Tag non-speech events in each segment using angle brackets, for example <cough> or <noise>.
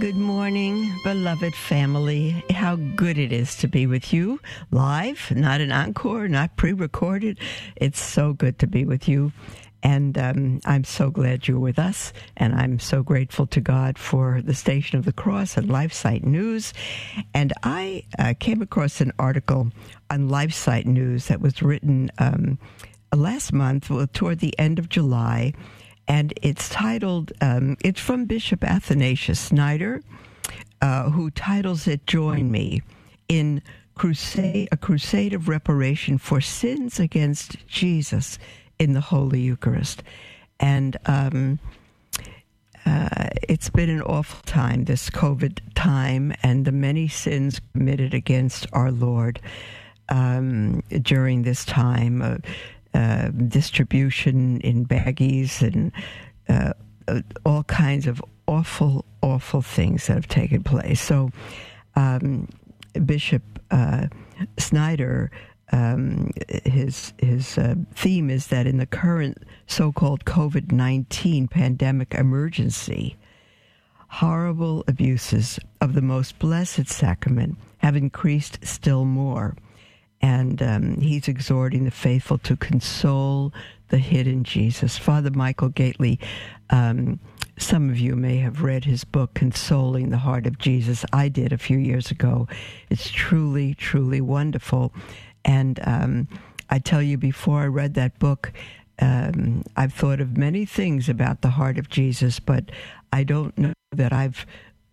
Good morning, beloved family. How good it is to be with you live, not an encore, not pre recorded. It's so good to be with you. And um, I'm so glad you're with us. And I'm so grateful to God for the Station of the Cross and LifeSite News. And I uh, came across an article on LifeSite News that was written um, last month, well, toward the end of July and it's titled, um, it's from Bishop Athanasius Snyder, uh, who titles it Join Me in crusade, a crusade of reparation for sins against Jesus in the Holy Eucharist. And um, uh, it's been an awful time, this COVID time, and the many sins committed against our Lord um, during this time. Uh, uh, distribution in baggies and uh, uh, all kinds of awful, awful things that have taken place. So, um, Bishop uh, Schneider, um, his his uh, theme is that in the current so-called COVID nineteen pandemic emergency, horrible abuses of the most blessed sacrament have increased still more and um, he's exhorting the faithful to console the hidden Jesus. Father Michael Gaitley, um, some of you may have read his book, Consoling the Heart of Jesus. I did a few years ago. It's truly, truly wonderful. And um, I tell you, before I read that book, um, I've thought of many things about the heart of Jesus, but I don't know that I've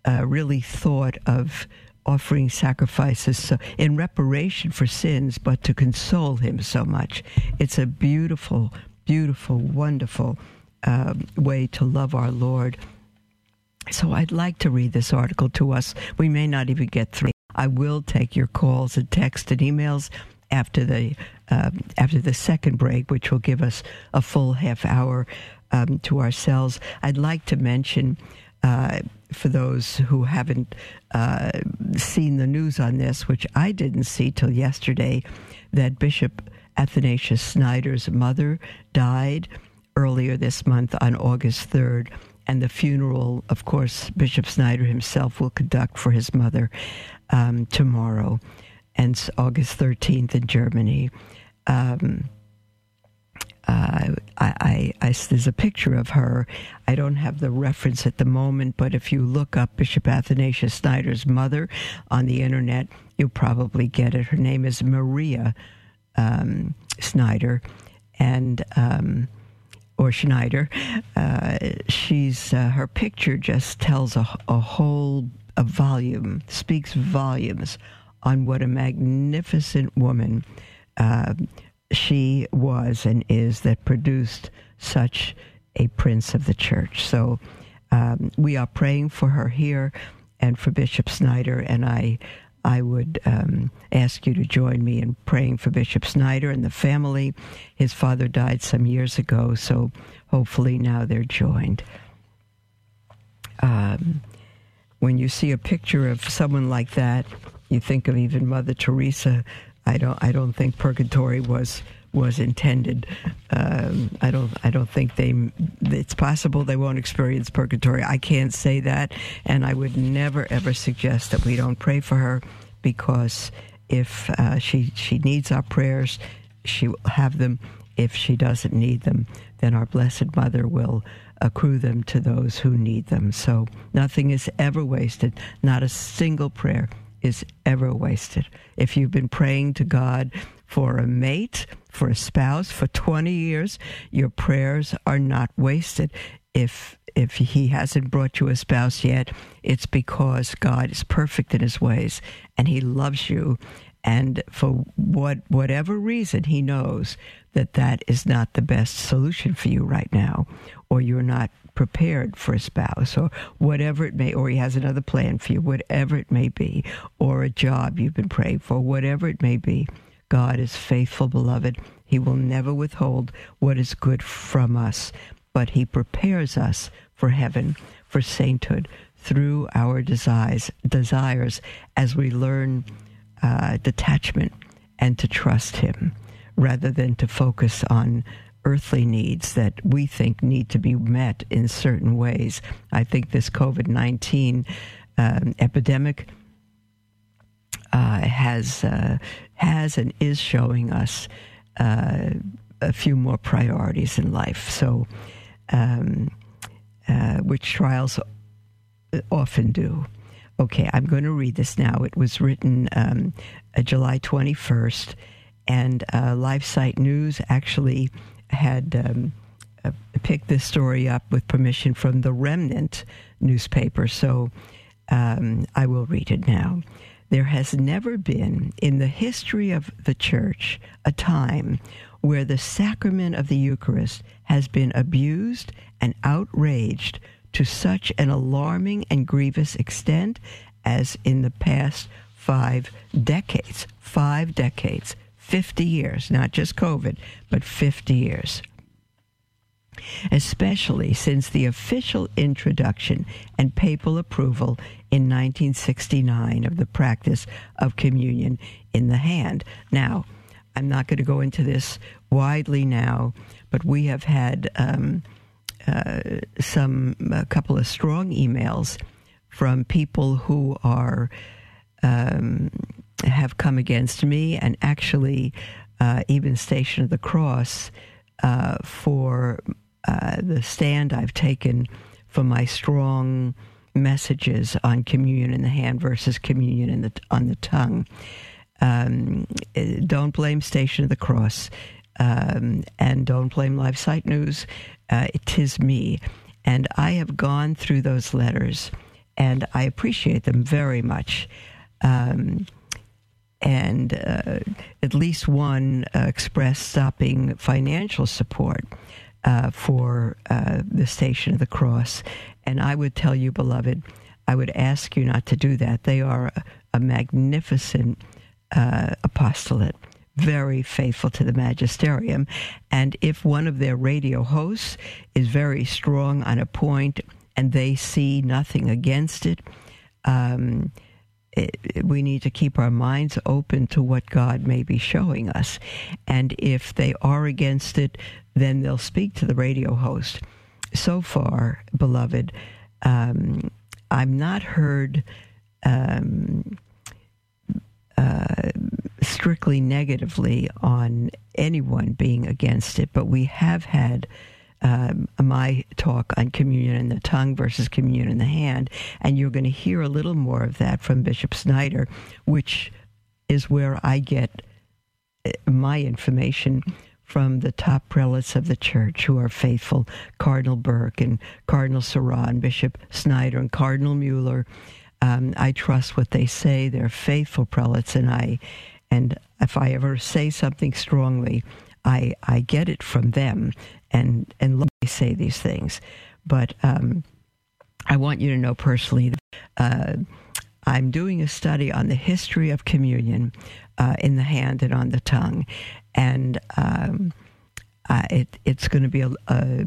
uh, really thought of offering sacrifices so, in reparation for sins, but to console him so much. It's a beautiful, beautiful, wonderful uh, way to love our Lord. So I'd like to read this article to us. We may not even get through. I will take your calls and text and emails after the uh, after the second break, which will give us a full half hour um, to ourselves. I'd like to mention uh, for those who haven't uh, seen the news on this, which I didn't see till yesterday, that Bishop Athanasius Schneider's mother died earlier this month on August 3rd. And the funeral, of course, Bishop Schneider himself will conduct for his mother um, tomorrow, and August 13th in Germany. Um, uh, I, I, I, there's a picture of her. I don't have the reference at the moment, but if you look up Bishop Athanasius Snyder's mother on the internet, you'll probably get it. Her name is Maria um, Snyder, and um, or Schneider. Uh, she's uh, her picture just tells a, a whole a volume, speaks volumes on what a magnificent woman. She was and is that produced such a prince of the church. So um, we are praying for her here and for Bishop Snyder, and I. I would um, ask you to join me in praying for Bishop Snyder and the family. His father died some years ago, so hopefully now they're joined. Um, when you see a picture of someone like that, you think of even Mother Teresa I don't I don't think purgatory was was intended. Um, I don't I don't think they. It's possible they won't experience purgatory. I can't say that, and I would never ever suggest that we don't pray for her, because if uh, she she needs our prayers, she will have them. If she doesn't need them, then our Blessed Mother will accrue them to those who need them. So nothing is ever wasted. Not a single prayer is ever wasted. If you've been praying to God for a mate, for a spouse for 20 years, your prayers are not wasted. If if he hasn't brought you a spouse yet, it's because God is perfect in his ways and he loves you And for what whatever reason, he knows that that is not the best solution for you right now, or you're not prepared for a spouse, or whatever it may, or he has another plan for you, whatever it may be, or a job you've been praying for, whatever it may be. God is faithful, beloved. He will never withhold what is good from us, but He prepares us for heaven, for sainthood, through our desires, desires as we learn uh, detachment and to trust Him rather than to focus on earthly needs that we think need to be met in certain ways. I think this COVID 19 um, epidemic uh, has, uh, has and is showing us uh, a few more priorities in life. So, um, uh, which trials often do. Okay, I'm going to read this now. It was written um, uh, July 21st, and uh, LifeSite News actually had um, uh, picked this story up with permission from the Remnant newspaper. So um, I will read it now. There has never been in the history of the church a time where the sacrament of the Eucharist has been abused and outraged to such an alarming and grievous extent as in the past five decades. Five decades, 50 years, not just COVID, but 50 years. Especially since the official introduction and papal approval in 1969 of the practice of communion in the hand. Now, I'm not going to go into this widely now, but we have had um, uh, some a couple of strong emails from people who are um, have come against me and actually uh, even Station of the Cross uh, for uh, the stand I've taken for my strong messages on communion in the hand versus communion in the, on the tongue. Um, don't blame Station of the Cross. Um, and don't blame LifeSite News. Uh, it is me. And I have gone through those letters and I appreciate them very much. Um, and uh, at least one uh, expressed stopping financial support uh, for uh, the Station of the Cross. And I would tell you, beloved, I would ask you not to do that. They are a, a magnificent uh, apostolate very faithful to the magisterium. And if one of their radio hosts is very strong on a point and they see nothing against it, um, it, we need to keep our minds open to what God may be showing us. And if they are against it, then they'll speak to the radio host. So far, beloved, um, I've not heard. Um, uh, strictly negatively on anyone being against it, but we have had um, my talk on communion in the tongue versus communion in the hand, and you're going to hear a little more of that from Bishop Snyder, which is where I get uh, my information from the top prelates of the church who are faithful Cardinal Burke and Cardinal Sarah and Bishop Snyder and Cardinal Mueller. Um, I trust what they say. They're faithful prelates, and I and if I ever say something strongly, I, I get it from them and, and let me say these things. But um, I want you to know personally uh, I'm doing a study on the history of communion uh, in the hand and on the tongue. And um, uh, it, it's going to be a, a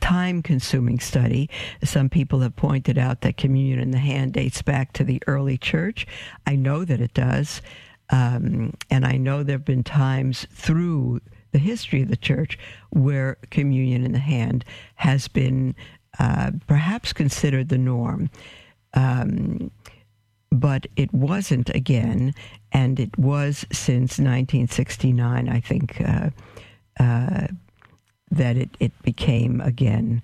time consuming study. Some people have pointed out that communion in the hand dates back to the early church. I know that it does. Um, and I know there have been times through the history of the church where communion in the hand has been uh, perhaps considered the norm. Um, but it wasn't again, and it was since 1969, I think, uh, uh, that it, it became again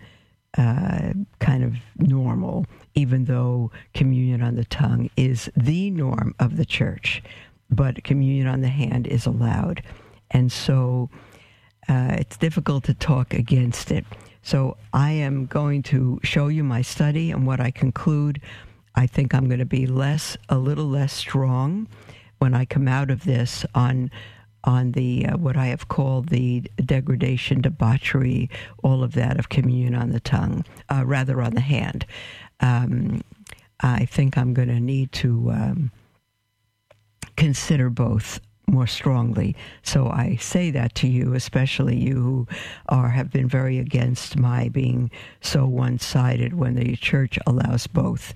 uh, kind of normal, even though communion on the tongue is the norm of the church but communion on the hand is allowed. And so uh, it's difficult to talk against it. So I am going to show you my study and what I conclude. I think I'm going to be less, a little less strong when I come out of this on on the uh, what I have called the degradation, debauchery, all of that of communion on the tongue, uh, rather on the hand. Um, I think I'm going to need to um, consider both more strongly. So I say that to you, especially you who are have been very against my being so one-sided when the church allows both.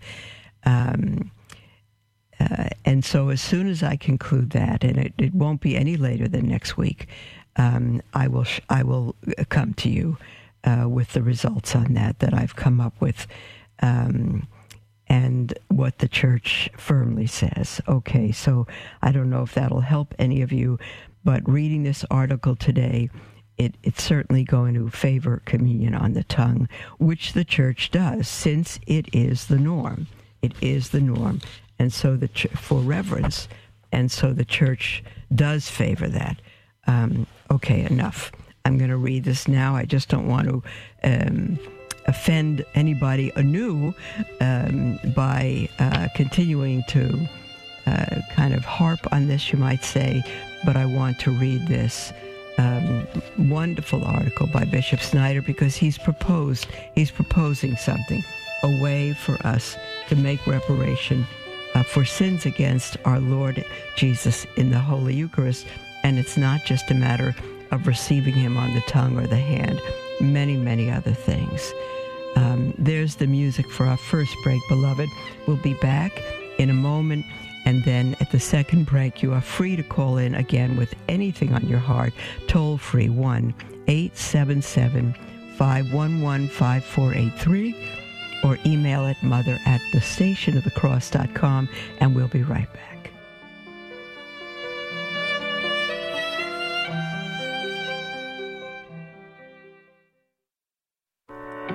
Um, uh, and so, as soon as I conclude that, and it, it won't be any later than next week, um, I will sh- I will come to you uh, with the results on that that I've come up with, um, and what the church firmly says. Okay, so I don't know if that'll help any of you, but reading this article today. It, it's certainly going to favor communion on the tongue, which the church does, since it is the norm. It is the norm and so the ch- for reverence, and so the church does favor that. Um, okay, enough. I'm going to read this now. I just don't want to um, offend anybody anew um, by uh, continuing to uh, kind of harp on this, you might say, but I want to read this. Um, wonderful article by Bishop Snyder because he's proposed he's proposing something a way for us to make reparation uh, for sins against our Lord Jesus in the Holy Eucharist. And it's not just a matter of receiving Him on the tongue or the hand, many, many other things. Um, there's the music for our first break, beloved. We'll be back in a moment. And then at the second break, you are free to call in again with anything on your heart. Toll free 1 877 511 5483 or email at mother at the station of the cross.com and we'll be right back.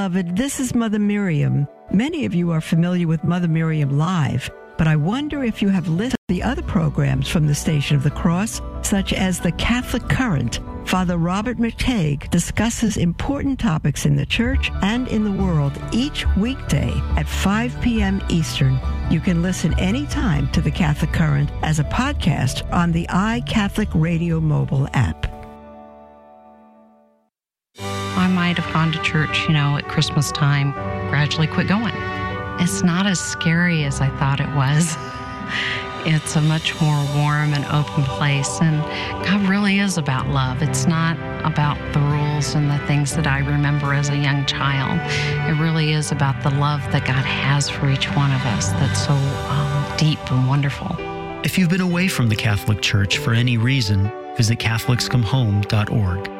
beloved. This is Mother Miriam. Many of you are familiar with Mother Miriam Live, but I wonder if you have listened to the other programs from the Station of the Cross, such as the Catholic Current Father Robert McTeigue discusses important topics in the church and in the world each weekday at 5 p.m. Eastern. You can listen anytime to the Catholic Current as a podcast on the iCatholic Radio mobile app. Might have gone to church, you know, at Christmas time, gradually quit going. It's not as scary as I thought it was. <laughs> It's a much more warm and open place. And God really is about love. It's not about the rules and the things that I remember as a young child. It really is about the love that God has for each one of us that's so um, deep and wonderful. If you've been away from the Catholic Church for any reason, visit CatholicsComeHome.org.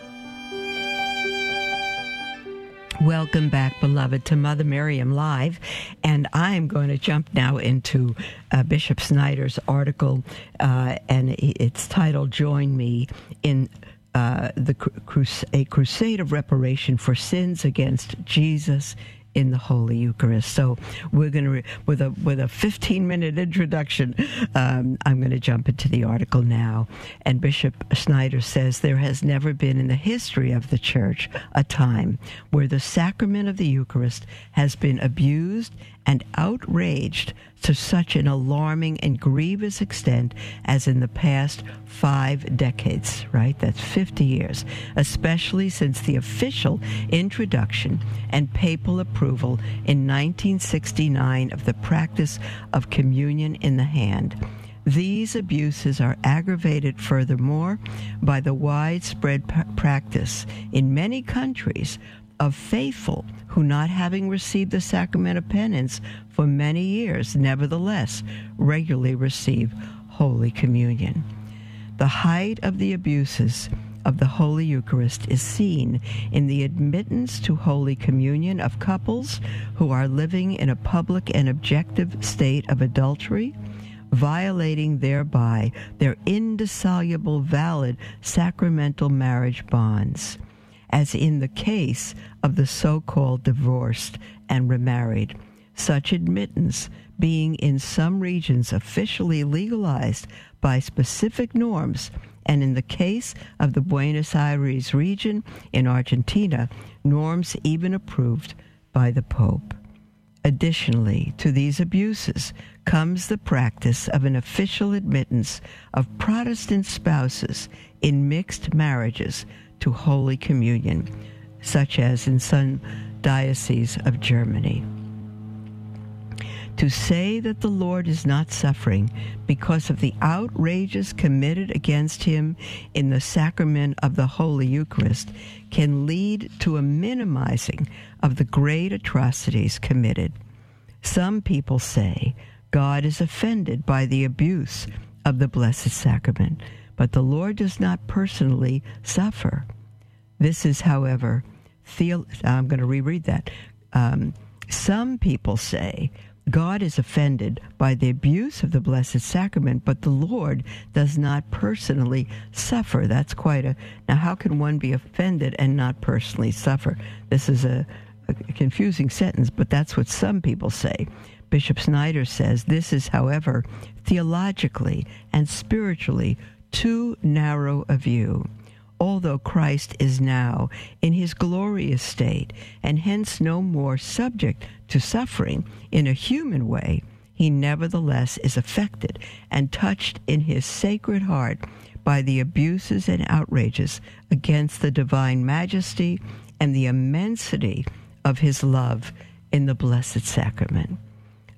Welcome back, beloved, to Mother Miriam Live. And I am going to jump now into uh, Bishop Snyder's article, uh, and it's titled Join Me in uh, the crus- a crusade of reparation for sins against Jesus in the Holy Eucharist. So we're going to, with a with a 15 minute introduction, um, I'm going to jump into the article now. And Bishop Schneider says there has never been in the history of the Church a time where the sacrament of the Eucharist has been abused and outraged to such an alarming and grievous extent as in the past five decades, right? That's 50 years, especially since the official introduction and papal approval in 1969 of the practice of communion in the hand. These abuses are aggravated furthermore by the widespread p- practice in many countries of faithful who, not having received the sacrament of penance for many years, nevertheless regularly receive Holy Communion. The height of the abuses of the Holy Eucharist is seen in the admittance to Holy Communion of couples who are living in a public and objective state of adultery, violating thereby their indissoluble, valid sacramental marriage bonds as in the case of the so called divorced and remarried. Such admittance being in some regions officially legalized by specific norms, and in the case of the Buenos Aires region in Argentina, norms even approved by the Pope. Additionally, to these abuses comes the practice of an official admittance of Protestant spouses in mixed marriages to Holy Communion, such as in some dioceses of Germany. To say that the Lord is not suffering because of the outrages committed against him in the sacrament of the Holy Eucharist can lead to a minimizing of the great atrocities committed. Some people say God is offended by the abuse of the Blessed Sacrament but the Lord does not personally suffer. This is, however, I'm going to reread that. Um, some people say God is offended by the abuse of the Blessed Sacrament, but the Lord does not personally suffer. That's quite a. Now, how can one be offended and not personally suffer? This is a, a confusing sentence, but that's what some people say. Bishop Snyder says this is, however, theologically and spiritually too narrow a view. Although Christ is now in his glorious state and hence no more subject to suffering in a human way, he nevertheless is affected and touched in his sacred heart by the abuses and outrages against the divine majesty and the immensity of his love in the Blessed Sacrament.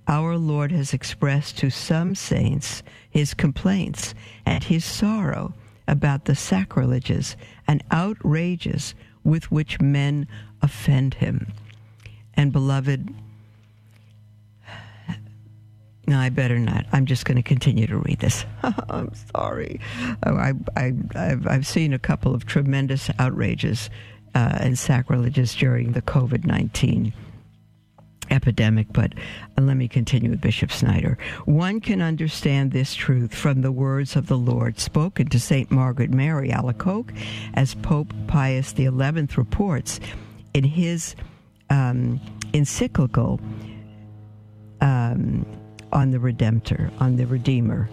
Our Lord has expressed to some saints his complaints and his sorrow about the sacrileges and outrages with which men offend him. And beloved, no, I better not. I'm just going to continue to read this. <laughs> I'm sorry. I, I, I've, I've seen a couple of tremendous outrages uh, and sacrileges during the COVID 19 epidemic, but uh, let me continue with Bishop Snyder. One can understand this truth from the words of the Lord spoken to St. Margaret Mary Alacoque, as Pope Pius XI reports in his um, encyclical um, on the Redemptor, on the Redeemer.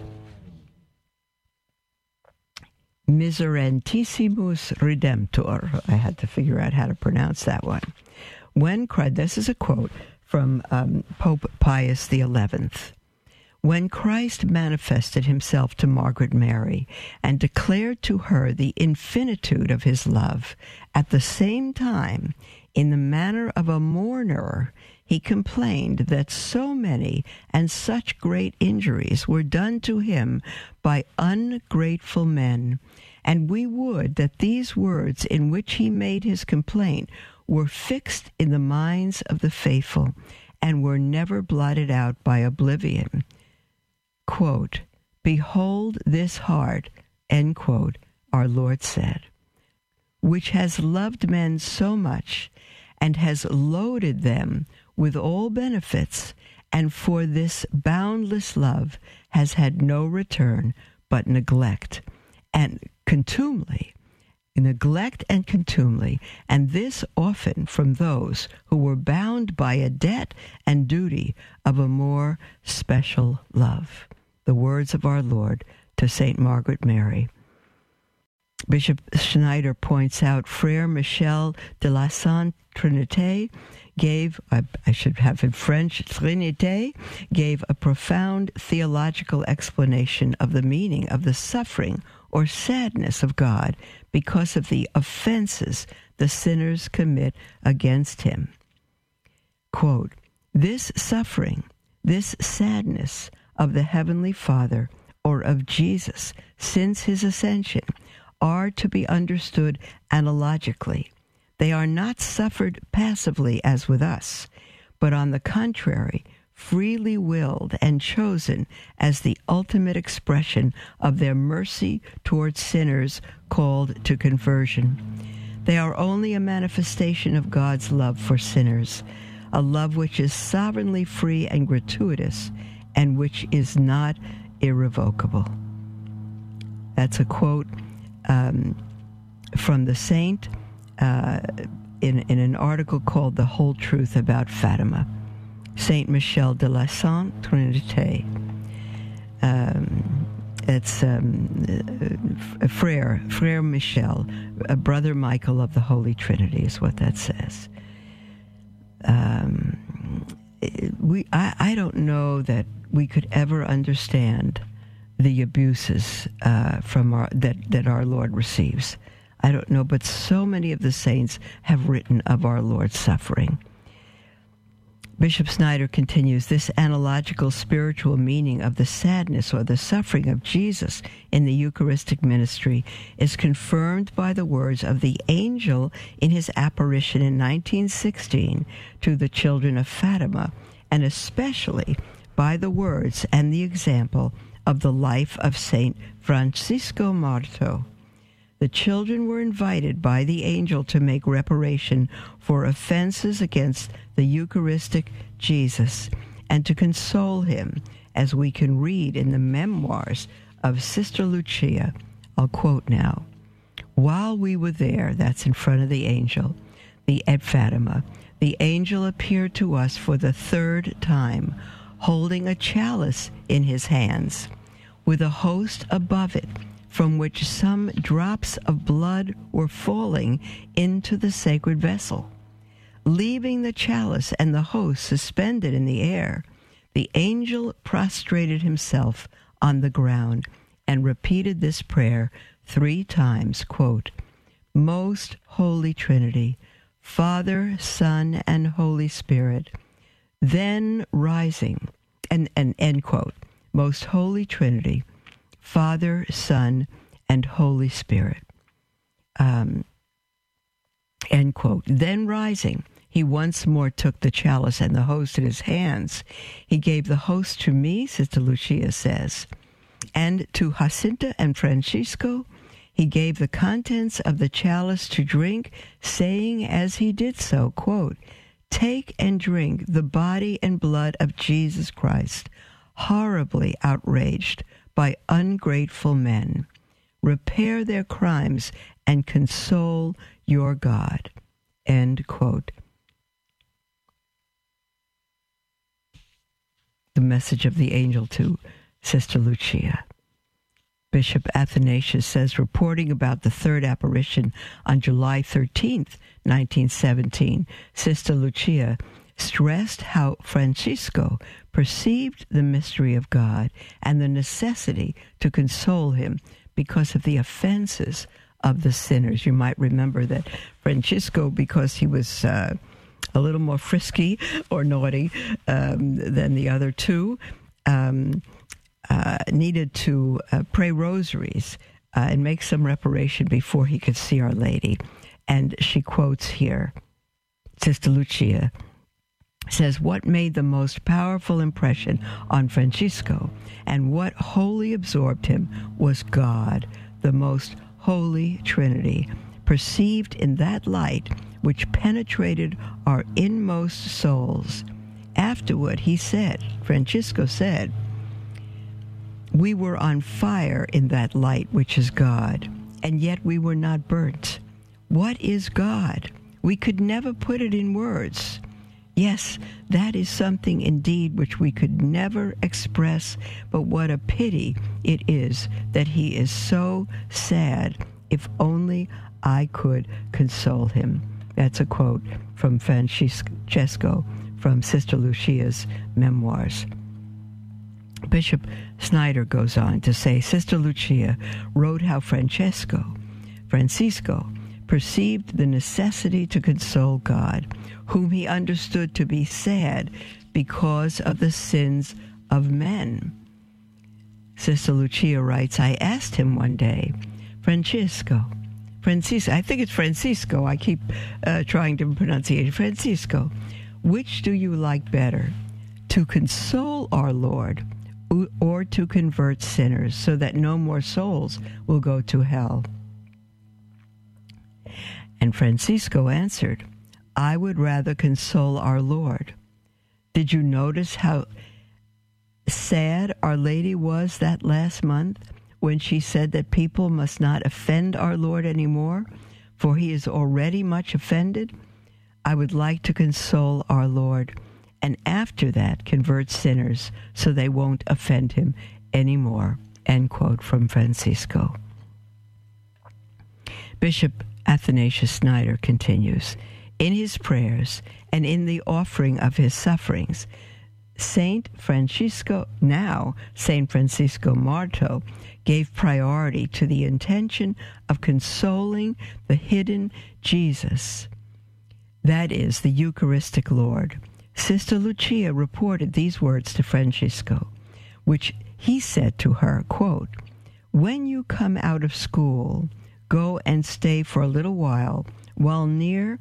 Miserentissimus Redemptor. I had to figure out how to pronounce that one. When Christ, this is a quote from um, Pope Pius XI. When Christ manifested himself to Margaret Mary and declared to her the infinitude of his love, at the same time, in the manner of a mourner, he complained that so many and such great injuries were done to him by ungrateful men. And we would that these words in which he made his complaint were fixed in the minds of the faithful and were never blotted out by oblivion. Quote, Behold this heart, end quote, our Lord said, which has loved men so much and has loaded them with all benefits, and for this boundless love has had no return but neglect and contumely neglect and contumely, and this often from those who were bound by a debt and duty of a more special love. The words of our Lord to St. Margaret Mary. Bishop Schneider points out Frere Michel de la Sainte Trinité gave, I, I should have in French, Trinité, gave a profound theological explanation of the meaning of the suffering or sadness of God because of the offenses the sinners commit against him. Quote, this suffering, this sadness of the Heavenly Father or of Jesus since his ascension are to be understood analogically. They are not suffered passively as with us, but on the contrary, freely willed and chosen as the ultimate expression of their mercy towards sinners called to conversion. They are only a manifestation of God's love for sinners, a love which is sovereignly free and gratuitous, and which is not irrevocable. That's a quote um, from the saint uh, in, in an article called The Whole Truth About Fatima. Saint Michel de la Sainte Trinité. Um, it's um, uh, Frere, Frere Michel, a brother Michael of the Holy Trinity, is what that says. Um, we, I, I don't know that we could ever understand the abuses uh, from our, that that our Lord receives. I don't know, but so many of the saints have written of our Lord's suffering. Bishop Snyder continues this analogical spiritual meaning of the sadness or the suffering of Jesus in the Eucharistic ministry is confirmed by the words of the angel in his apparition in 1916 to the children of Fatima, and especially by the words and the example of the life of Saint Francisco Marto. The children were invited by the angel to make reparation for offenses against the Eucharistic Jesus and to console him, as we can read in the memoirs of Sister Lucia. I'll quote now. While we were there, that's in front of the angel, the at Fatima, the angel appeared to us for the third time, holding a chalice in his hands, with a host above it from which some drops of blood were falling into the sacred vessel. Leaving the chalice and the host suspended in the air, the angel prostrated himself on the ground and repeated this prayer three times quote, Most Holy Trinity, Father, Son, and Holy Spirit, then rising, and, and end quote, Most Holy Trinity, Father, Son, and Holy Spirit. Um, end quote. Then rising, he once more took the chalice and the host in his hands. He gave the host to me, Sister Lucia says, and to Jacinta and Francisco. He gave the contents of the chalice to drink, saying as he did so, quote, Take and drink the body and blood of Jesus Christ, horribly outraged by ungrateful men. Repair their crimes and console your God. End quote. The message of the angel to Sister Lucia. Bishop Athanasius says, reporting about the third apparition on July 13th, 1917, Sister Lucia stressed how Francisco perceived the mystery of God and the necessity to console him because of the offenses of the sinners. You might remember that Francisco, because he was uh, a little more frisky or naughty um, than the other two, um, uh, needed to uh, pray rosaries uh, and make some reparation before he could see Our Lady. And she quotes here Sister Lucia says what made the most powerful impression on Francisco and what wholly absorbed him was God, the most holy Trinity, perceived in that light which penetrated our inmost souls. Afterward, he said, Francisco said, we were on fire in that light which is God. and yet we were not burnt. What is God? We could never put it in words. Yes, that is something indeed which we could never express, but what a pity it is that he is so sad. If only I could console him. That's a quote from Francesco from Sister Lucia's memoirs. Bishop Snyder goes on to say Sister Lucia wrote how Francesco, Francisco, perceived the necessity to console God, whom he understood to be sad because of the sins of men. Sister Lucia writes, I asked him one day, Francisco, Francisco, I think it's Francisco, I keep uh, trying to pronounce it, Francisco, which do you like better, to console our Lord or to convert sinners so that no more souls will go to hell? And Francisco answered, I would rather console our Lord. Did you notice how sad Our Lady was that last month when she said that people must not offend our Lord anymore, for he is already much offended? I would like to console our Lord and after that convert sinners so they won't offend him anymore. End quote from Francisco. Bishop Athanasius Snyder continues In his prayers and in the offering of his sufferings, Saint Francisco, now Saint Francisco Marto, gave priority to the intention of consoling the hidden Jesus, that is, the Eucharistic Lord. Sister Lucia reported these words to Francisco, which he said to her, quote, When you come out of school, go and stay for a little while while near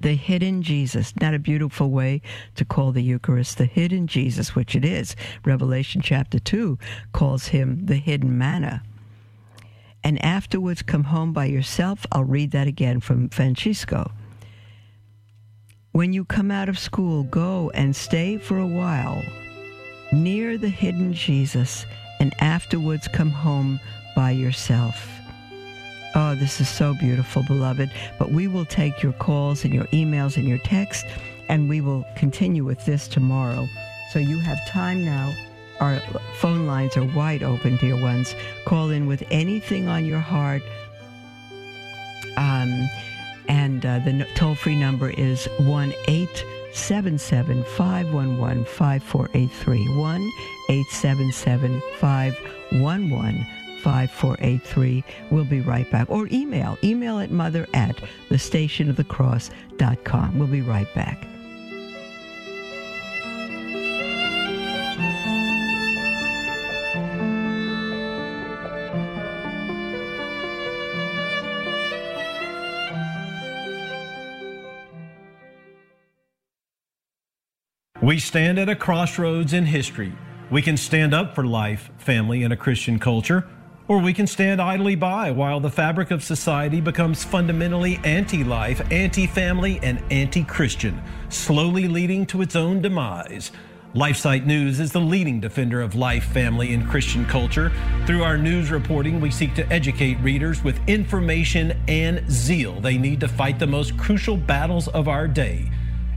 the hidden Jesus. Not a beautiful way to call the Eucharist the hidden Jesus, which it is. Revelation chapter 2 calls him the hidden manna. And afterwards come home by yourself. I'll read that again from Francisco. When you come out of school, go and stay for a while near the hidden Jesus and afterwards come home by yourself. Oh, this is so beautiful, beloved. But we will take your calls and your emails and your texts, and we will continue with this tomorrow. So you have time now. Our phone lines are wide open, dear ones. Call in with anything on your heart. Um, and uh, the toll free number is 1 877 511 5483. 1 877 511 5483. We'll be right back. Or email, email at mother at thestationofthecross.com. We'll be right back. We stand at a crossroads in history. We can stand up for life, family, and a Christian culture, or we can stand idly by while the fabric of society becomes fundamentally anti life, anti family, and anti Christian, slowly leading to its own demise. LifeSite News is the leading defender of life, family, and Christian culture. Through our news reporting, we seek to educate readers with information and zeal they need to fight the most crucial battles of our day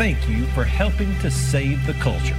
thank you for helping to save the culture.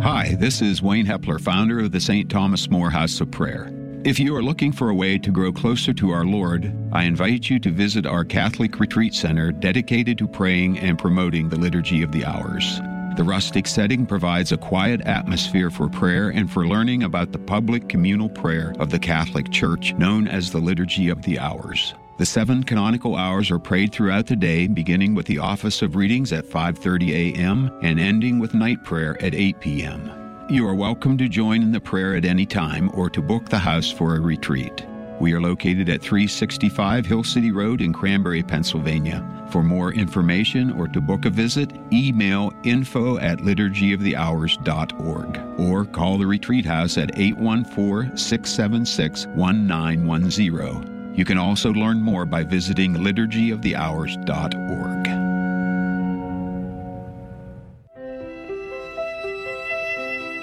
Hi, this is Wayne Hepler, founder of the St. Thomas More House of Prayer. If you are looking for a way to grow closer to our Lord, I invite you to visit our Catholic Retreat Center dedicated to praying and promoting the Liturgy of the Hours. The rustic setting provides a quiet atmosphere for prayer and for learning about the public communal prayer of the Catholic Church known as the Liturgy of the Hours. The seven canonical hours are prayed throughout the day, beginning with the office of readings at 5:30 a.m. and ending with night prayer at 8 p.m. You are welcome to join in the prayer at any time or to book the house for a retreat. We are located at 365 Hill City Road in Cranberry, Pennsylvania. For more information or to book a visit, email info at liturgyofthehours.org or call the Retreat House at 814 676 1910. You can also learn more by visiting liturgyofthehours.org.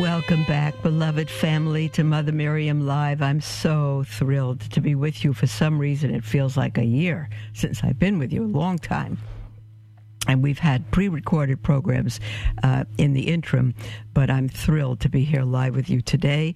Welcome back, beloved family, to Mother Miriam Live. I'm so thrilled to be with you. For some reason, it feels like a year since I've been with you, a long time. And we've had pre recorded programs uh, in the interim, but I'm thrilled to be here live with you today.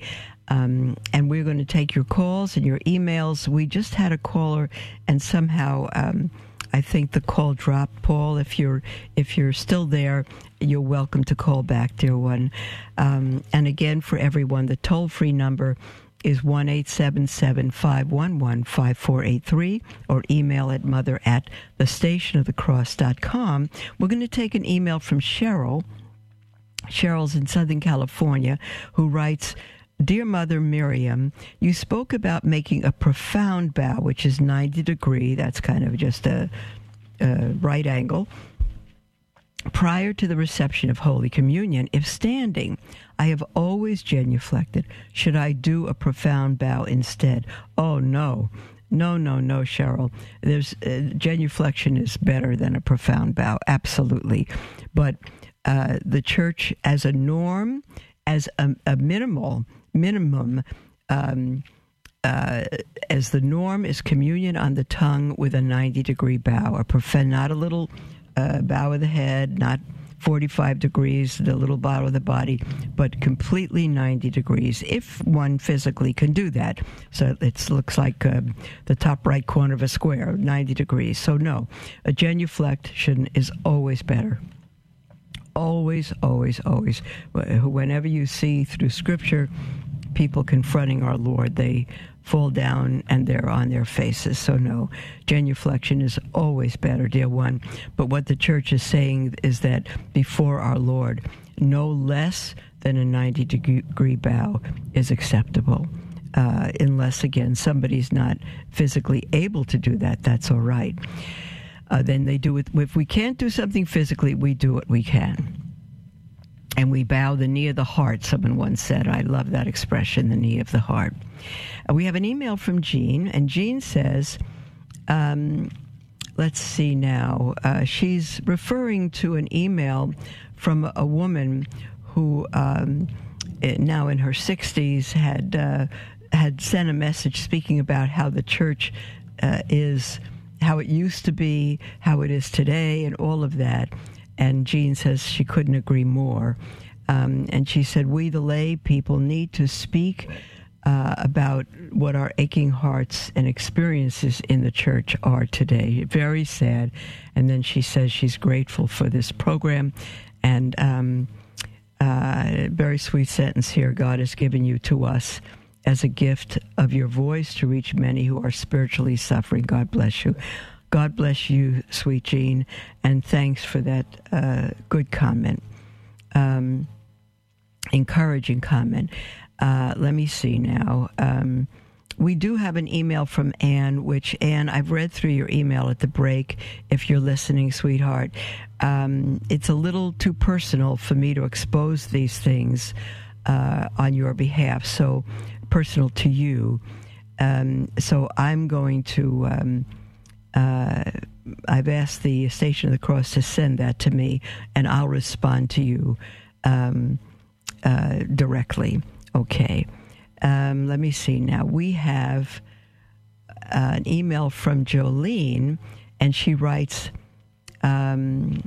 Um, and we're going to take your calls and your emails. We just had a caller, and somehow. Um, I think the call dropped, Paul. If you're if you're still there, you're welcome to call back, dear one. Um, and again, for everyone, the toll free number is one eight seven seven five one one five four eight three or email at mother at the station of the cross.com. We're going to take an email from Cheryl. Cheryl's in Southern California, who writes, Dear Mother Miriam, you spoke about making a profound bow, which is 90 degree. That's kind of just a, a right angle. Prior to the reception of Holy Communion, if standing, I have always genuflected. Should I do a profound bow instead? Oh, no. No, no, no, Cheryl. There's uh, genuflection is better than a profound bow, absolutely. But uh, the church, as a norm, as a, a minimal minimum, um, uh, as the norm is communion on the tongue with a 90 degree bow, a profound, not a little uh, bow of the head, not 45 degrees, the little bow of the body, but completely 90 degrees, if one physically can do that. So it looks like uh, the top right corner of a square, 90 degrees. So, no, a genuflection is always better always, always, always, whenever you see through scripture people confronting our Lord, they fall down and they're on their faces. So, no, genuflection is always better, dear one. But what the church is saying is that before our Lord, no less than a 90 degree bow is acceptable. Uh, unless, again, somebody's not physically able to do that, that's all right uh, then they do it. If we can't do something physically, we do what we can. And we bow the knee of the heart, someone once said. I love that expression, the knee of the heart. Uh, we have an email from Jean, and Jean says, um, let's see now. Uh, she's referring to an email from a woman who, um, eh, now in her 60s, had, uh, had sent a message speaking about how the church uh, is how it used to be, how it is today, and all of that. And Jean says she couldn't agree more. Um, and she said, We, the lay people, need to speak uh, about what our aching hearts and experiences in the church are today. Very sad. And then she says she's grateful for this program. And um, uh, very sweet sentence here God has given you to us as a gift of your voice to reach many who are spiritually suffering. God bless you. God bless you, sweet Jean, and thanks for that uh, good comment, um, encouraging comment. Uh, let me see now. Um, we do have an email from Anne, which, Anne, I've read through your email at the break. If you're listening, sweetheart, um, it's a little too personal for me to expose these things uh, on your behalf. So personal to you. Um, so I'm going to. Um, uh, I've asked the Station of the Cross to send that to me, and I'll respond to you um, uh, directly. Okay. Um, let me see now. We have uh, an email from Jolene, and she writes. Um,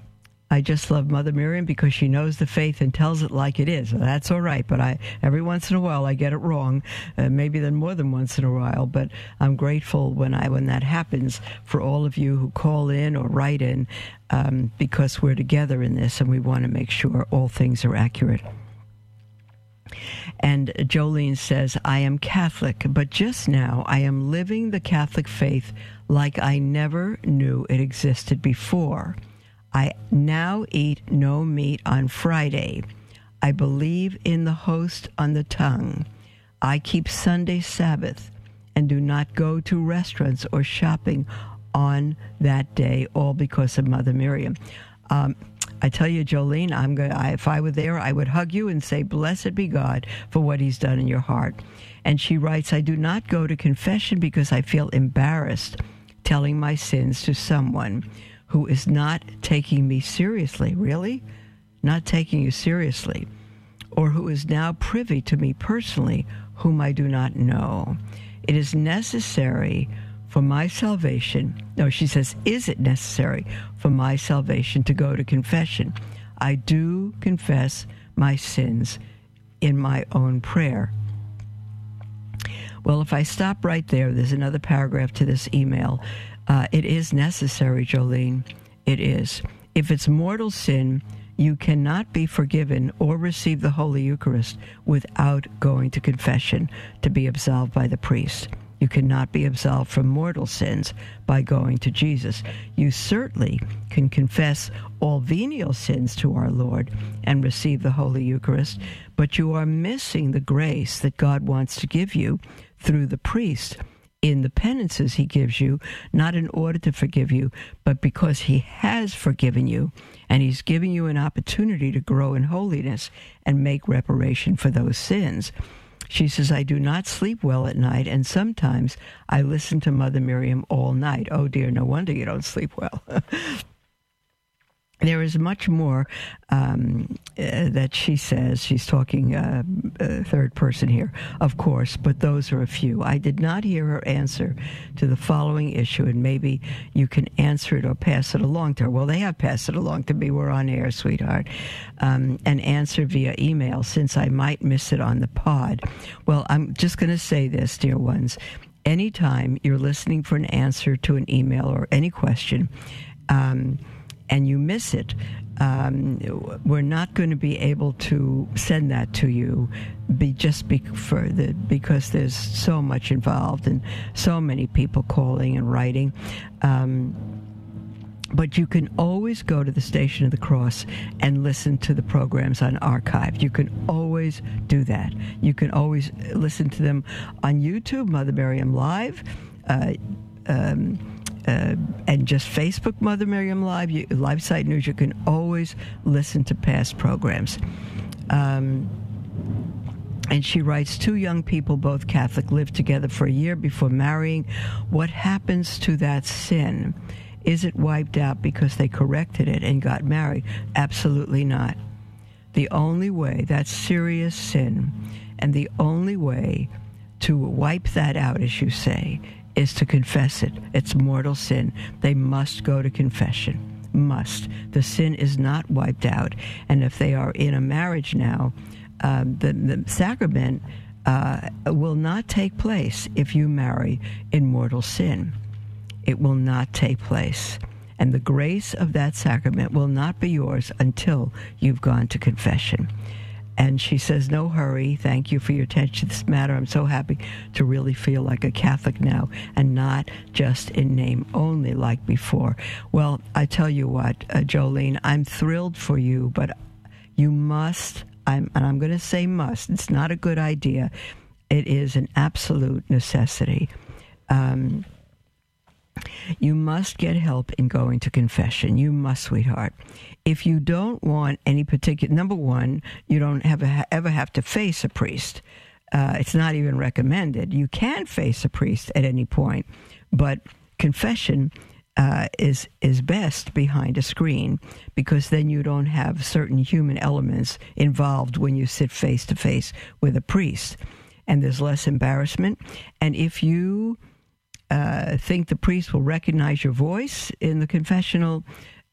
I just love Mother Miriam because she knows the faith and tells it like it is. That's all right, but I every once in a while I get it wrong, uh, maybe then more than once in a while. But I'm grateful when I when that happens for all of you who call in or write in, um, because we're together in this and we want to make sure all things are accurate. And Jolene says, I am Catholic, but just now I am living the Catholic faith like I never knew it existed before. I now eat no meat on Friday. I believe in the host on the tongue. I keep Sunday Sabbath and do not go to restaurants or shopping on that day, all because of Mother Miriam. Um, I tell you, Jolene, I'm going. If I were there, I would hug you and say, "Blessed be God for what He's done in your heart." And she writes, "I do not go to confession because I feel embarrassed telling my sins to someone who is not taking me seriously. Really, not taking you seriously, or who is now privy to me personally, whom I do not know. It is necessary." for my salvation. No, she says, is it necessary for my salvation to go to confession? I do confess my sins in my own prayer. Well, if I stop right there, there's another paragraph to this email. Uh, it is necessary, Jolene. It is. If it's mortal sin, you cannot be forgiven or receive the Holy Eucharist without going to confession to be absolved by the priest. You cannot be absolved from mortal sins by going to Jesus. You certainly can confess all venial sins to our Lord and receive the Holy Eucharist, but you are missing the grace that God wants to give you through the priest in the penances he gives you, not in order to forgive you, but because he has forgiven you and he's giving you an opportunity to grow in holiness and make reparation for those sins. She says, I do not sleep well at night, and sometimes I listen to Mother Miriam all night. Oh dear, no wonder you don't sleep well. <laughs> there is much more um, uh, that she says. She's talking uh, uh, third person here, of course, but those are a few. I did not hear her answer to the following issue, and maybe you can answer it or pass it along to her. Well, they have passed it along to me. We're on air, sweetheart, um, and answer via email since I might miss it on the pod. Well, I'm just going to say this, dear ones. Anytime you're listening for an answer to an email or any question, um, and you miss it, um, we're not going to be able to send that to you be just be the, because there's so much involved and so many people calling and writing. Um, but you can always go to the Station of the Cross and listen to the programs on archive. You can always do that. You can always listen to them on YouTube, Mother Miriam Live. Uh, um, uh, and just Facebook Mother Miriam Live, you, LifeSite News, you can always listen to past programs. Um, and she writes Two young people, both Catholic, lived together for a year before marrying. What happens to that sin? Is it wiped out because they corrected it and got married? Absolutely not. The only way, that's serious sin, and the only way to wipe that out, as you say, is to confess it. It's mortal sin. They must go to confession. Must. The sin is not wiped out. And if they are in a marriage now, um, the, the sacrament uh, will not take place if you marry in mortal sin. It will not take place. And the grace of that sacrament will not be yours until you've gone to confession. And she says, No hurry. Thank you for your attention to this matter. I'm so happy to really feel like a Catholic now and not just in name only like before. Well, I tell you what, uh, Jolene, I'm thrilled for you, but you must, I'm, and I'm going to say must, it's not a good idea. It is an absolute necessity. Um, you must get help in going to confession. You must, sweetheart if you don't want any particular number one, you don't have a, ever have to face a priest. Uh, it's not even recommended. You can face a priest at any point, but confession uh, is is best behind a screen because then you don't have certain human elements involved when you sit face to face with a priest, and there's less embarrassment. And if you uh, think the priest will recognize your voice in the confessional,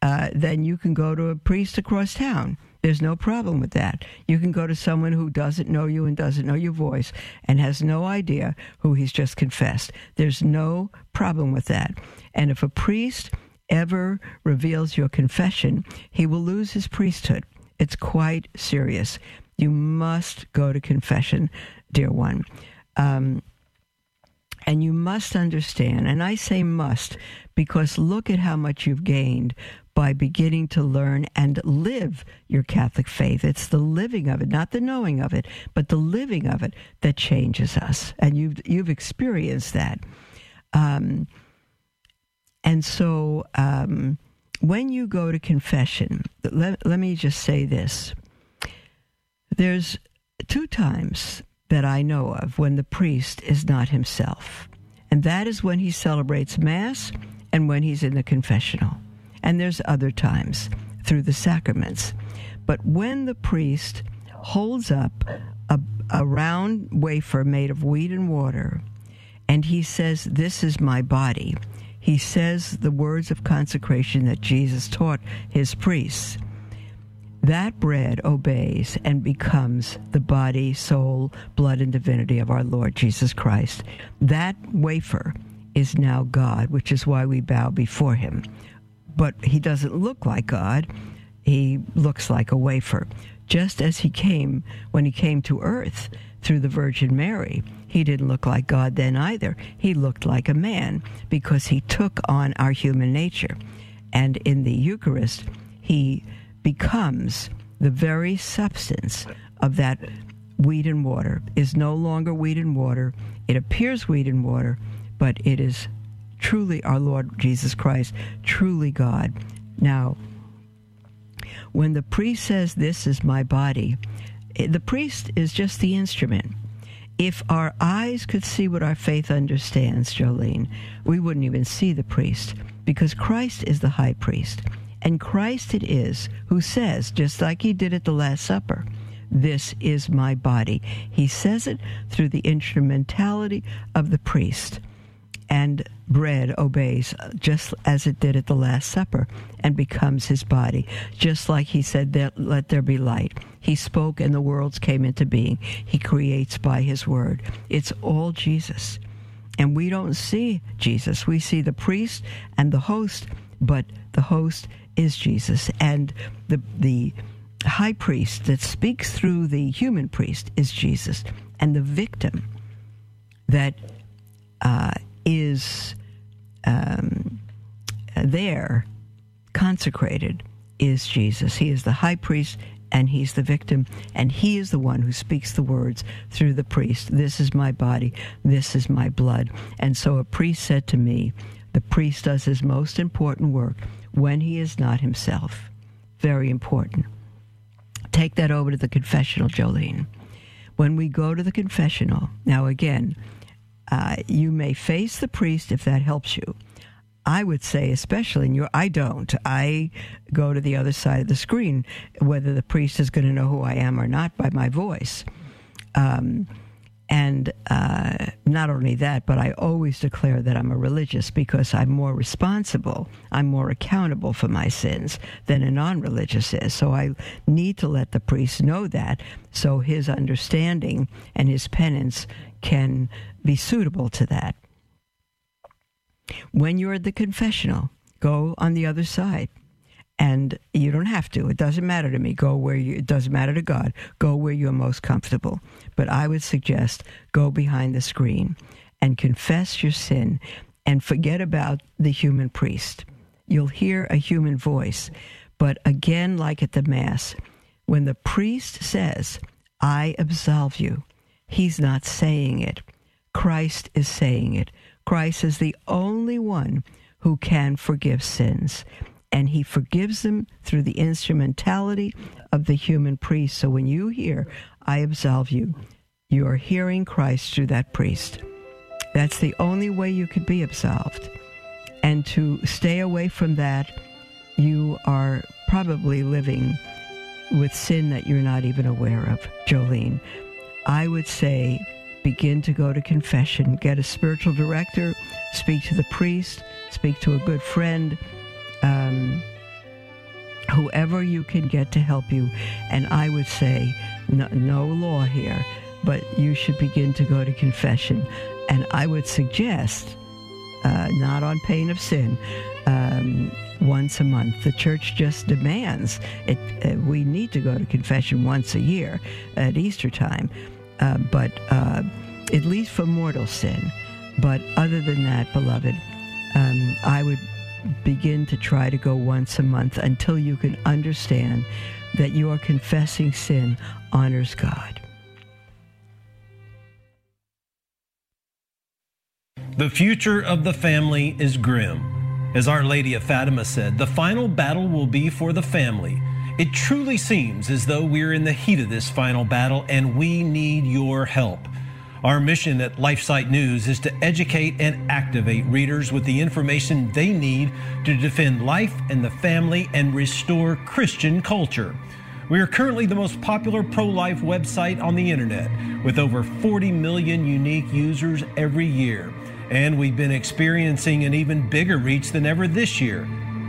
uh, then you can go to a priest across town. There's no problem with that. You can go to someone who doesn't know you and doesn't know your voice and has no idea who he's just confessed. There's no problem with that. And if a priest ever reveals your confession, he will lose his priesthood. It's quite serious. You must go to confession, dear one. Um, and you must understand, and I say must because look at how much you've gained by beginning to learn and live your Catholic faith. It's the living of it, not the knowing of it, but the living of it that changes us. And you've, you've experienced that. Um, and so um, when you go to confession, let, let me just say this. There's two times that I know of when the priest is not himself. And that is when he celebrates Mass and when he's in the confessional. And there's other times through the sacraments. But when the priest holds up a, a round wafer made of wheat and water and he says, This is my body, he says the words of consecration that Jesus taught his priests. That bread obeys and becomes the body, soul, blood, and divinity of our Lord Jesus Christ. That wafer is now God, which is why we bow before him. But he doesn't look like God, he looks like a wafer. Just as he came when he came to earth through the Virgin Mary. He didn't look like God then either. He looked like a man because he took on our human nature. And in the Eucharist, he becomes the very substance of that wheat and water is no longer wheat and water. It appears wheat and water, but it is truly our Lord Jesus Christ, truly God. Now, when the priest says, This is my body, eh, the priest is just the instrument. If our eyes could see what our faith understands, Jolene, we wouldn't even see the priest because Christ is the high priest. And Christ it is who says, just like he did at the Last Supper, this is my body. He says it through the instrumentality of the priest. And bread obeys just as it did at the Last Supper and becomes his body. Just like he said, that, Let there be light. He spoke and the worlds came into being. He creates by his word. It's all Jesus. And we don't see Jesus. We see the priest and the host, but the host is Jesus, and the the high priest that speaks through the human priest is Jesus, and the victim that uh, is um, there consecrated is Jesus. He is the high priest and he's the victim, and he is the one who speaks the words through the priest. This is my body, this is my blood. And so a priest said to me, the priest does his most important work when he is not himself. Very important. Take that over to the confessional, Jolene. When we go to the confessional, now again, uh, you may face the priest if that helps you. I would say, especially in your, I don't. I go to the other side of the screen, whether the priest is going to know who I am or not by my voice. Um, and uh, not only that, but I always declare that I'm a religious because I'm more responsible, I'm more accountable for my sins than a non religious is. So I need to let the priest know that so his understanding and his penance can be suitable to that. When you're at the confessional, go on the other side and you don't have to. It doesn't matter to me. Go where you, it doesn't matter to God. Go where you're most comfortable. But I would suggest go behind the screen and confess your sin and forget about the human priest. You'll hear a human voice. But again, like at the Mass, when the priest says, I absolve you, he's not saying it. Christ is saying it. Christ is the only one who can forgive sins and he forgives them through the instrumentality of the human priest. So when you hear, I absolve you, you are hearing Christ through that priest. That's the only way you could be absolved. And to stay away from that, you are probably living with sin that you're not even aware of, Jolene. I would say begin to go to confession, get a spiritual director, speak to the priest, speak to a good friend, um, whoever you can get to help you. And I would say, no, no law here, but you should begin to go to confession. And I would suggest, uh, not on pain of sin, um, once a month. The church just demands it. Uh, we need to go to confession once a year at Easter time, uh, but uh, at least for mortal sin. But other than that, beloved, um, I would begin to try to go once a month until you can understand that your confessing sin honors God. The future of the family is grim. As Our Lady of Fatima said, the final battle will be for the family. It truly seems as though we're in the heat of this final battle and we need your help. Our mission at LifeSite News is to educate and activate readers with the information they need to defend life and the family and restore Christian culture. We are currently the most popular pro life website on the internet with over 40 million unique users every year. And we've been experiencing an even bigger reach than ever this year.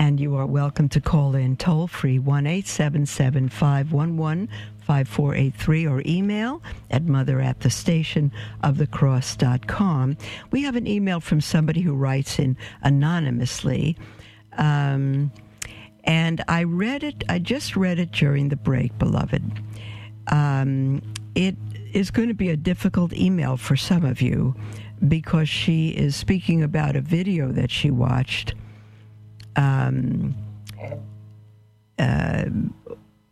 and you are welcome to call in toll free 1 877 511 5483 or email at mother at the station of the cross.com. We have an email from somebody who writes in anonymously. Um, and I read it, I just read it during the break, beloved. Um, it is going to be a difficult email for some of you because she is speaking about a video that she watched um, uh,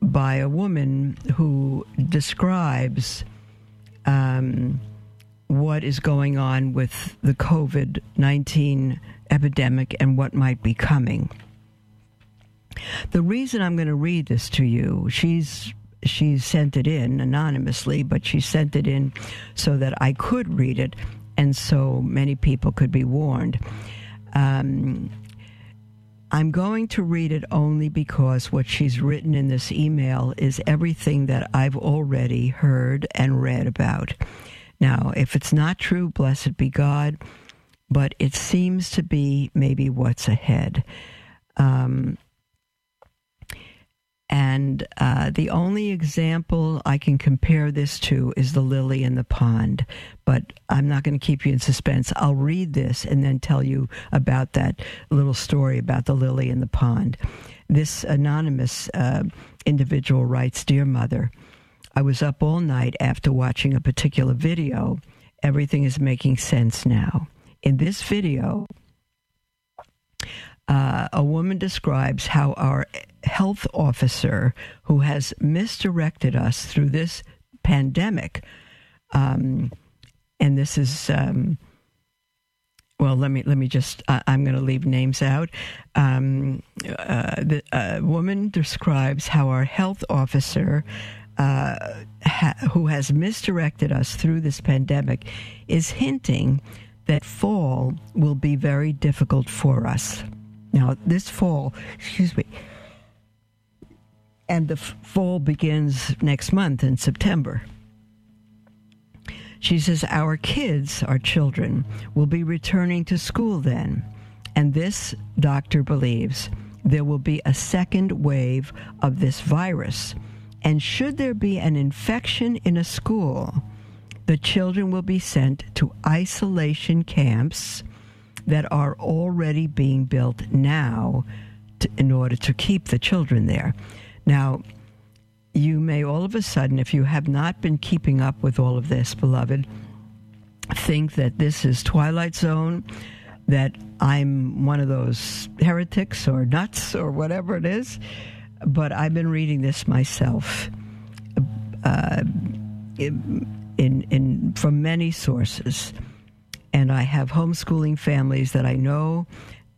by a woman who describes um, what is going on with the COVID 19 epidemic and what might be coming. The reason I'm going to read this to you, she's she sent it in anonymously, but she sent it in so that I could read it and so many people could be warned. Um, I'm going to read it only because what she's written in this email is everything that I've already heard and read about. Now, if it's not true, blessed be God, but it seems to be maybe what's ahead. Um, and uh, the only example I can compare this to is the lily in the pond. But I'm not going to keep you in suspense. I'll read this and then tell you about that little story about the lily in the pond. This anonymous uh, individual writes Dear Mother, I was up all night after watching a particular video. Everything is making sense now. In this video, uh, a woman describes how our health officer who has misdirected us through this pandemic. Um, and this is um, well let me let me just uh, i'm going to leave names out um, uh, the uh, woman describes how our health officer uh, ha- who has misdirected us through this pandemic is hinting that fall will be very difficult for us now this fall excuse me and the fall begins next month in september she says, Our kids, our children, will be returning to school then. And this doctor believes there will be a second wave of this virus. And should there be an infection in a school, the children will be sent to isolation camps that are already being built now to, in order to keep the children there. Now, you may all of a sudden, if you have not been keeping up with all of this, beloved, think that this is Twilight Zone, that I'm one of those heretics or nuts or whatever it is. But I've been reading this myself. Uh, in, in from many sources, and I have homeschooling families that I know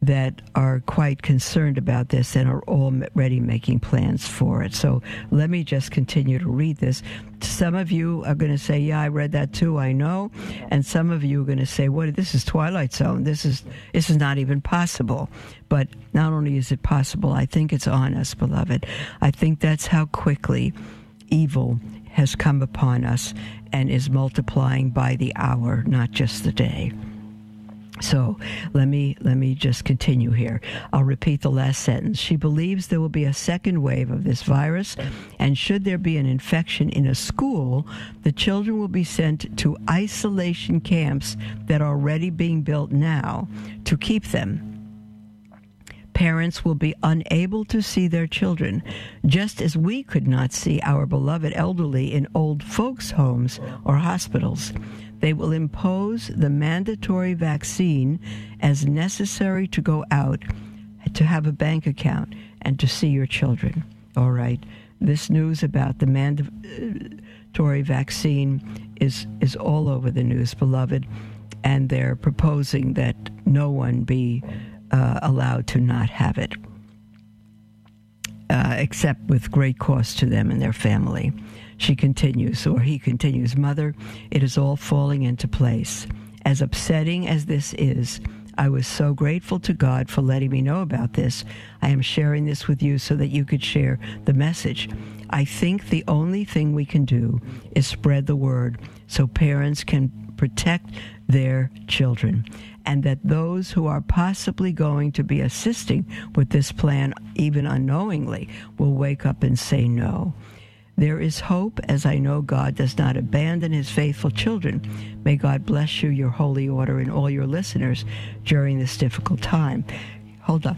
that are quite concerned about this and are already making plans for it. So let me just continue to read this. Some of you are going to say, "Yeah, I read that too. I know," and some of you are going to say, "What? This is Twilight Zone. This is this is not even possible." But not only is it possible, I think it's on us, beloved. I think that's how quickly evil has come upon us and is multiplying by the hour, not just the day. So let me let me just continue here. I'll repeat the last sentence. She believes there will be a second wave of this virus, and should there be an infection in a school, the children will be sent to isolation camps that are already being built now to keep them. Parents will be unable to see their children, just as we could not see our beloved elderly in old folks' homes or hospitals. They will impose the mandatory vaccine as necessary to go out, to have a bank account, and to see your children. All right. This news about the mandatory vaccine is, is all over the news, beloved, and they're proposing that no one be uh, allowed to not have it, uh, except with great cost to them and their family. She continues, or he continues, Mother, it is all falling into place. As upsetting as this is, I was so grateful to God for letting me know about this. I am sharing this with you so that you could share the message. I think the only thing we can do is spread the word so parents can protect their children and that those who are possibly going to be assisting with this plan, even unknowingly, will wake up and say no. There is hope, as I know God does not abandon his faithful children. May God bless you, your holy order, and all your listeners during this difficult time. Hold up.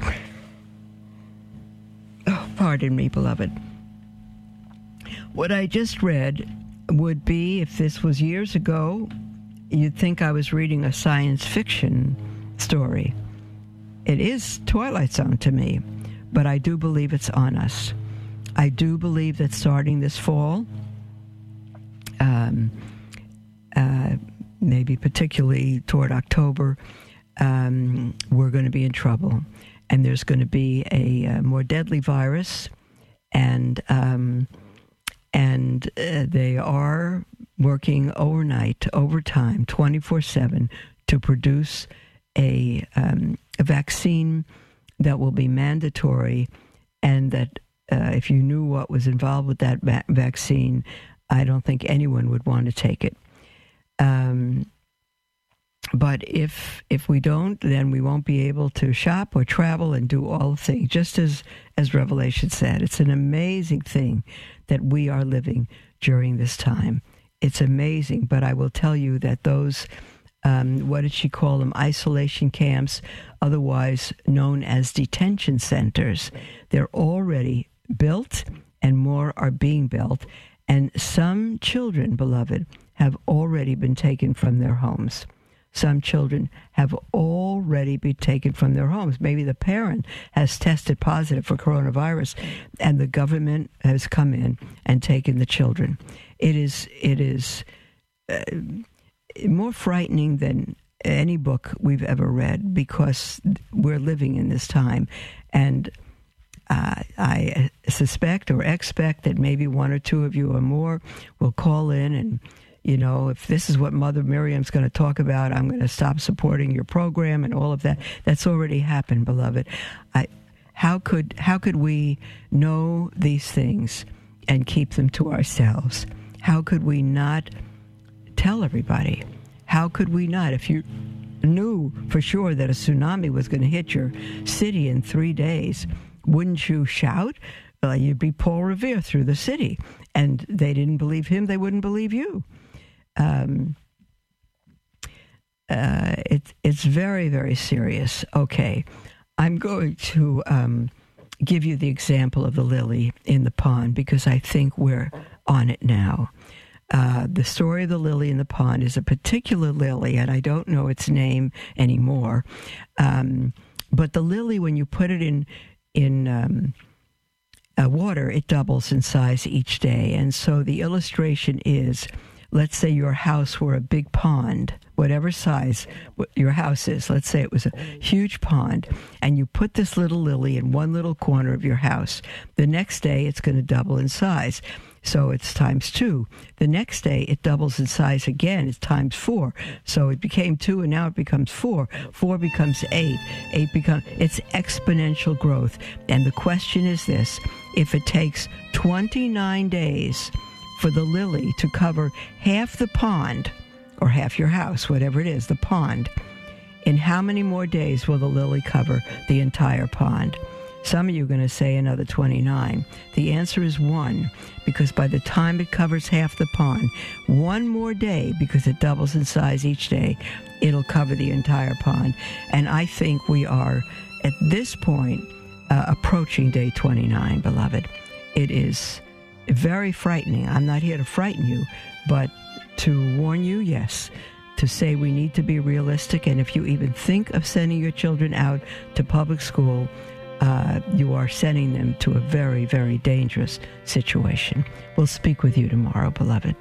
Oh, pardon me, beloved. What I just read would be, if this was years ago, you'd think I was reading a science fiction story. It is Twilight Zone to me, but I do believe it's on us. I do believe that starting this fall, um, uh, maybe particularly toward October, um, we're going to be in trouble. And there's going to be a, a, more deadly virus. And, um, and uh, they are working overnight, overtime, 24 7 to produce a, um, a vaccine that will be mandatory and that uh, if you knew what was involved with that va- vaccine, I don't think anyone would want to take it. Um, but if if we don't, then we won't be able to shop or travel and do all the things. Just as as Revelation said, it's an amazing thing that we are living during this time. It's amazing, but I will tell you that those um, what did she call them? Isolation camps, otherwise known as detention centers. They're already built and more are being built. And some children, beloved, have already been taken from their homes. Some children have already been taken from their homes. Maybe the parent has tested positive for coronavirus, and the government has come in and taken the children. It is it is uh, more frightening than any book we've ever read because we're living in this time, and uh, I suspect or expect that maybe one or two of you or more will call in and you know, if this is what Mother Miriam's going to talk about, I'm going to stop supporting your program and all of that. That's already happened, beloved. I, how could how could we know these things and keep them to ourselves? How could we not tell everybody? How could we not? If you knew for sure that a tsunami was going to hit your city in three days, wouldn't you shout? Uh, you'd be Paul Revere through the city. And they didn't believe him, they wouldn't believe you. Um, uh, it, it's very, very serious. Okay, I'm going to um, give you the example of the lily in the pond because I think we're on it now. Uh, the story of the lily in the pond is a particular lily, and I don't know its name anymore. Um, but the lily, when you put it in in um, uh, water, it doubles in size each day. And so the illustration is let's say your house were a big pond, whatever size your house is, let's say it was a huge pond, and you put this little lily in one little corner of your house. The next day, it's going to double in size. So it's times two. The next day, it doubles in size again. It's times four. So it became two, and now it becomes four. Four becomes eight. Eight becomes, it's exponential growth. And the question is this if it takes 29 days, for the lily to cover half the pond or half your house, whatever it is, the pond. In how many more days will the lily cover the entire pond? Some of you are going to say another 29. The answer is one, because by the time it covers half the pond, one more day, because it doubles in size each day, it'll cover the entire pond. And I think we are, at this point, uh, approaching day 29, beloved. It is very frightening. I'm not here to frighten you, but to warn you, yes, to say we need to be realistic. And if you even think of sending your children out to public school, uh, you are sending them to a very, very dangerous situation. We'll speak with you tomorrow, beloved.